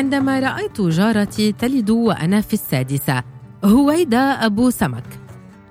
عندما رأيت جارتي تلد وأنا في السادسة هويدا أبو سمك.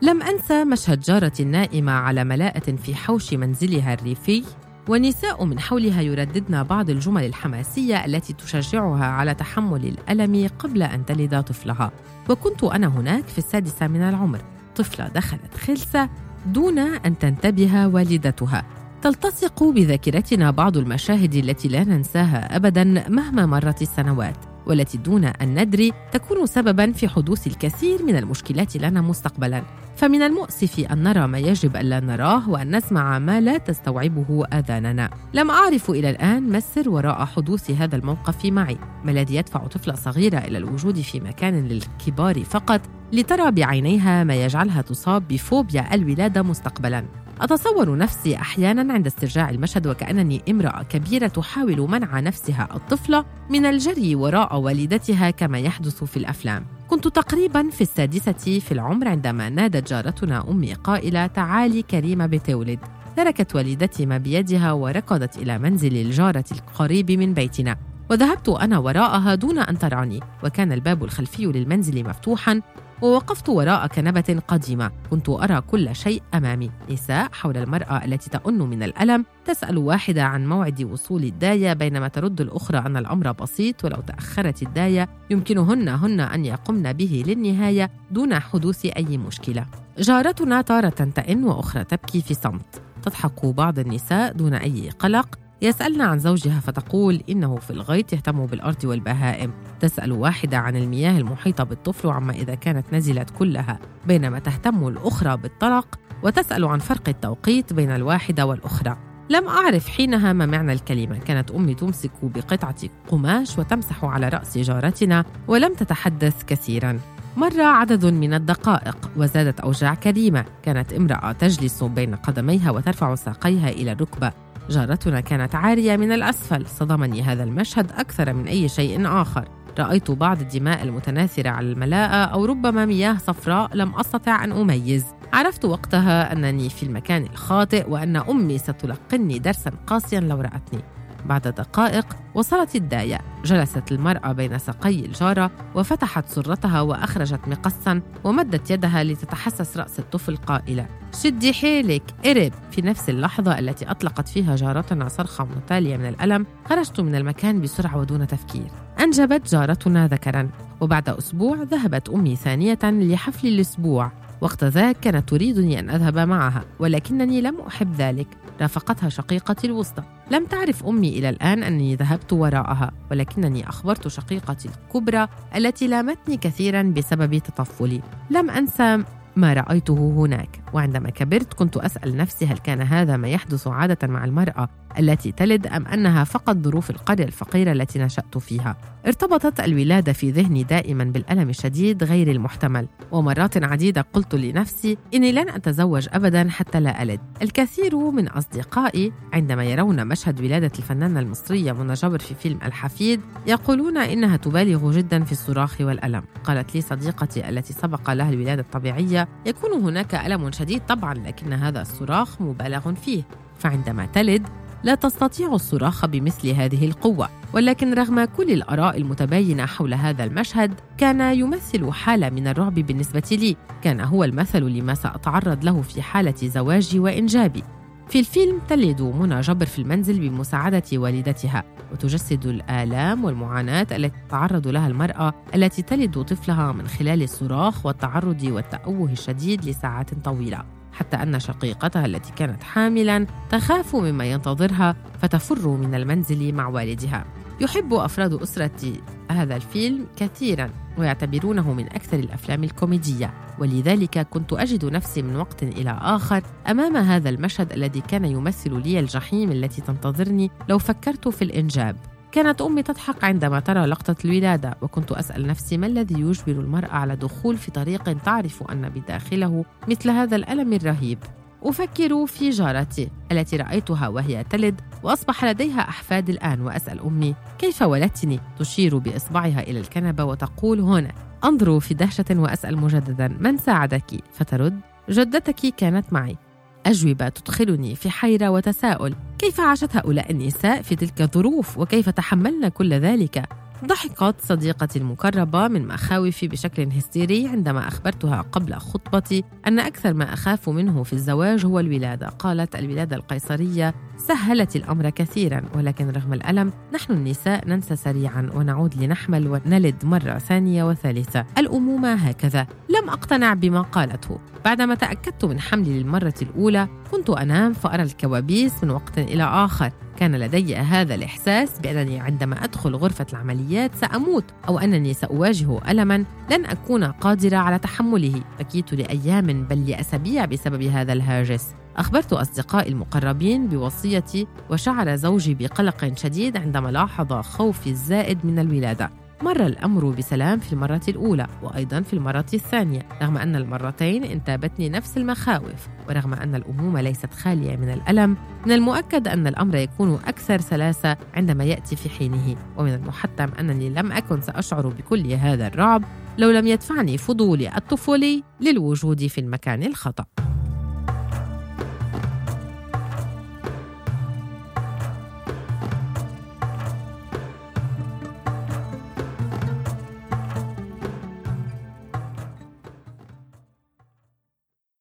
لم أنسى مشهد جارتي النائمة على ملاءة في حوش منزلها الريفي ونساء من حولها يرددن بعض الجمل الحماسية التي تشجعها على تحمل الألم قبل أن تلد طفلها. وكنت أنا هناك في السادسة من العمر. طفلة دخلت خلسة دون أن تنتبه والدتها. تلتصق بذاكرتنا بعض المشاهد التي لا ننساها ابدا مهما مرت السنوات والتي دون أن ندري تكون سببا في حدوث الكثير من المشكلات لنا مستقبلا. فمن المؤسف أن نرى ما يجب الا نراه وأن نسمع ما لا تستوعبه آذاننا. لم أعرف إلى الآن ما السر وراء حدوث هذا الموقف معي. ما الذي يدفع طفلة صغيرة إلى الوجود في مكان للكبار فقط لترى بعينيها ما يجعلها تصاب بفوبيا الولادة مستقبلا؟ أتصور نفسي أحيانا عند استرجاع المشهد وكأنني امرأة كبيرة تحاول منع نفسها الطفلة من الجري وراء والدتها كما يحدث في الأفلام. كنت تقريبا في السادسة في العمر عندما نادت جارتنا أمي قائلة تعالي كريمة بتولد. تركت والدتي ما بيدها وركضت إلى منزل الجارة القريب من بيتنا وذهبت أنا وراءها دون أن تراني وكان الباب الخلفي للمنزل مفتوحا ووقفت وراء كنبة قديمة. كنت أرى كل شيء أمامي. نساء حول المرأة التي تأن من الألم تسأل واحدة عن موعد وصول الداية بينما ترد الأخرى أن الأمر بسيط ولو تأخرت الداية يمكنهن هن أن يقمن به للنهاية دون حدوث أي مشكلة. جارتنا تارة تئن وأخرى تبكي في صمت. تضحك بعض النساء دون أي قلق. يسألن عن زوجها فتقول إنه في الغيط يهتم بالأرض والبهائم. تسأل واحدة عن المياه المحيطة بالطفل وعما إذا كانت نزلت كلها بينما تهتم الأخرى بالطرق وتسأل عن فرق التوقيت بين الواحدة والأخرى. لم أعرف حينها ما معنى الكلمة. كانت أمي تمسك بقطعة قماش وتمسح على رأس جارتنا ولم تتحدث كثيرا. مر عدد من الدقائق وزادت أوجاع كريمة. كانت امرأة تجلس بين قدميها وترفع ساقيها إلى الركبة. جارتنا كانت عارية من الأسفل صدمني هذا المشهد أكثر من أي شيء آخر. رأيت بعض الدماء المتناثرة على الملاءة أو ربما مياه صفراء لم أستطع أن أميز. عرفت وقتها أنني في المكان الخاطئ وأن أمي ستلقني درسا قاسيا لو رأتني. بعد دقائق وصلت الداية. جلست المرأة بين ساقي الجارة وفتحت سرتها وأخرجت مقصا ومدت يدها لتتحسس رأس الطفل قائلة شدي حيلك قرب في نفس اللحظة التي أطلقت فيها جارتنا صرخة متالية من الألم خرجت من المكان بسرعة ودون تفكير. أنجبت جارتنا ذكرا وبعد أسبوع ذهبت أمي ثانية لحفل الأسبوع. وقت ذاك كانت تريدني أن أذهب معها ولكنني لم أحب ذلك رافقتها شقيقتي الوسطى. لم تعرف أمي إلى الآن أني ذهبت وراءها ولكنني أخبرت شقيقتي الكبرى التي لامتني كثيرا بسبب تطفلي. لم أنسى ما رأيته هناك وعندما كبرت كنت أسأل نفسي هل كان هذا ما يحدث عادة مع المرأة. التي تلد أم أنها فقط ظروف القرية الفقيرة التي نشأت فيها. ارتبطت الولادة في ذهني دائما بالألم الشديد غير المحتمل. ومرات عديدة قلت لنفسي إني لن أتزوج أبدا حتى لا ألد. الكثير من أصدقائي عندما يرون مشهد ولادة الفنانة المصرية منى جبر في فيلم الحفيد يقولون إنها تبالغ جدا في الصراخ والألم. قالت لي صديقتي التي سبق لها الولادة الطبيعية يكون هناك ألم شديد طبعا لكن هذا الصراخ مبالغ فيه. فعندما تلد لا تستطيع الصراخ بمثل هذه القوة ولكن رغم كل الآراء المتباينة حول هذا المشهد كان يمثل حالة من الرعب بالنسبة لي كان هو المثل لما سأتعرض له في حالة زواجي وانجابي في الفيلم تلد منى جبر في المنزل بمساعدة والدتها وتجسد الآلام والمعاناة التي تتعرض لها المرأة التي تلد طفلها من خلال الصراخ والتعرض والتأوه الشديد لساعات طويلة. حتى أن شقيقتها التي كانت حاملا تخاف مما ينتظرها فتفر من المنزل مع والدها. يحب أفراد أسرة هذا الفيلم كثيرا ويعتبرونه من أكثر الأفلام الكوميدية. ولذلك كنت أجد نفسي من وقت إلى آخر أمام هذا المشهد الذي كان يمثل لي الجحيم التي تنتظرني لو فكرت في الإنجاب. كانت أمي تضحك عندما ترى لقطة الولادة وكنت أسأل نفسي ما الذي يجبر المرأة على دخول في طريق تعرف أن بداخله مثل هذا الألم الرهيب أفكر في جارتي التي رأيتها وهي تلد وأصبح لديها أحفاد الآن وأسأل أمي كيف ولدتني؟ تشير بإصبعها إلى الكنبة وتقول هنا أنظر في دهشة وأسأل مجددا من ساعدك؟ فترد جدتك كانت معي أجوبة تدخلني في حيرة وتساؤل كيف عاشت هؤلاء النساء في تلك الظروف وكيف تحملن كل ذلك؟ ضحكت صديقتي المقربة من مخاوفي بشكل هستيري عندما أخبرتها قبل خطبتي أن أكثر ما أخاف منه في الزواج هو الولادة. قالت الولادة القيصرية سهلت الأمر كثيرا ولكن رغم الألم نحن النساء ننسى سريعا ونعود لنحمل ونلد مرة ثانية وثالثة. الأمومة هكذا. لم أقتنع بما قالته. بعدما تأكدت من حملي للمرة الأولى كنت أنام فأرى الكوابيس من وقت إلى آخر. كان لدي هذا الإحساس بأنني عندما أدخل غرفة العمليات سأموت أو أنني سأواجه ألما لن أكون قادرة على تحمله. بكيت لأيام بل لأسابيع بسبب هذا الهاجس. أخبرت أصدقائي المقربين بوصيتي وشعر زوجي بقلق شديد عندما لاحظ خوفي الزائد من الولادة. مر الأمر بسلام في المرة الأولى وأيضا في المرة الثانية رغم أن المرتين انتابتني نفس المخاوف ورغم أن الأمومة ليست خالية من الألم من المؤكد أن الأمر يكون أكثر سلاسة عندما يأتي في حينه. ومن المحتم أنني لم أكن سأشعر بكل هذا الرعب لو لم يدفعني فضولي الطفولي للوجود في المكان الخطأ.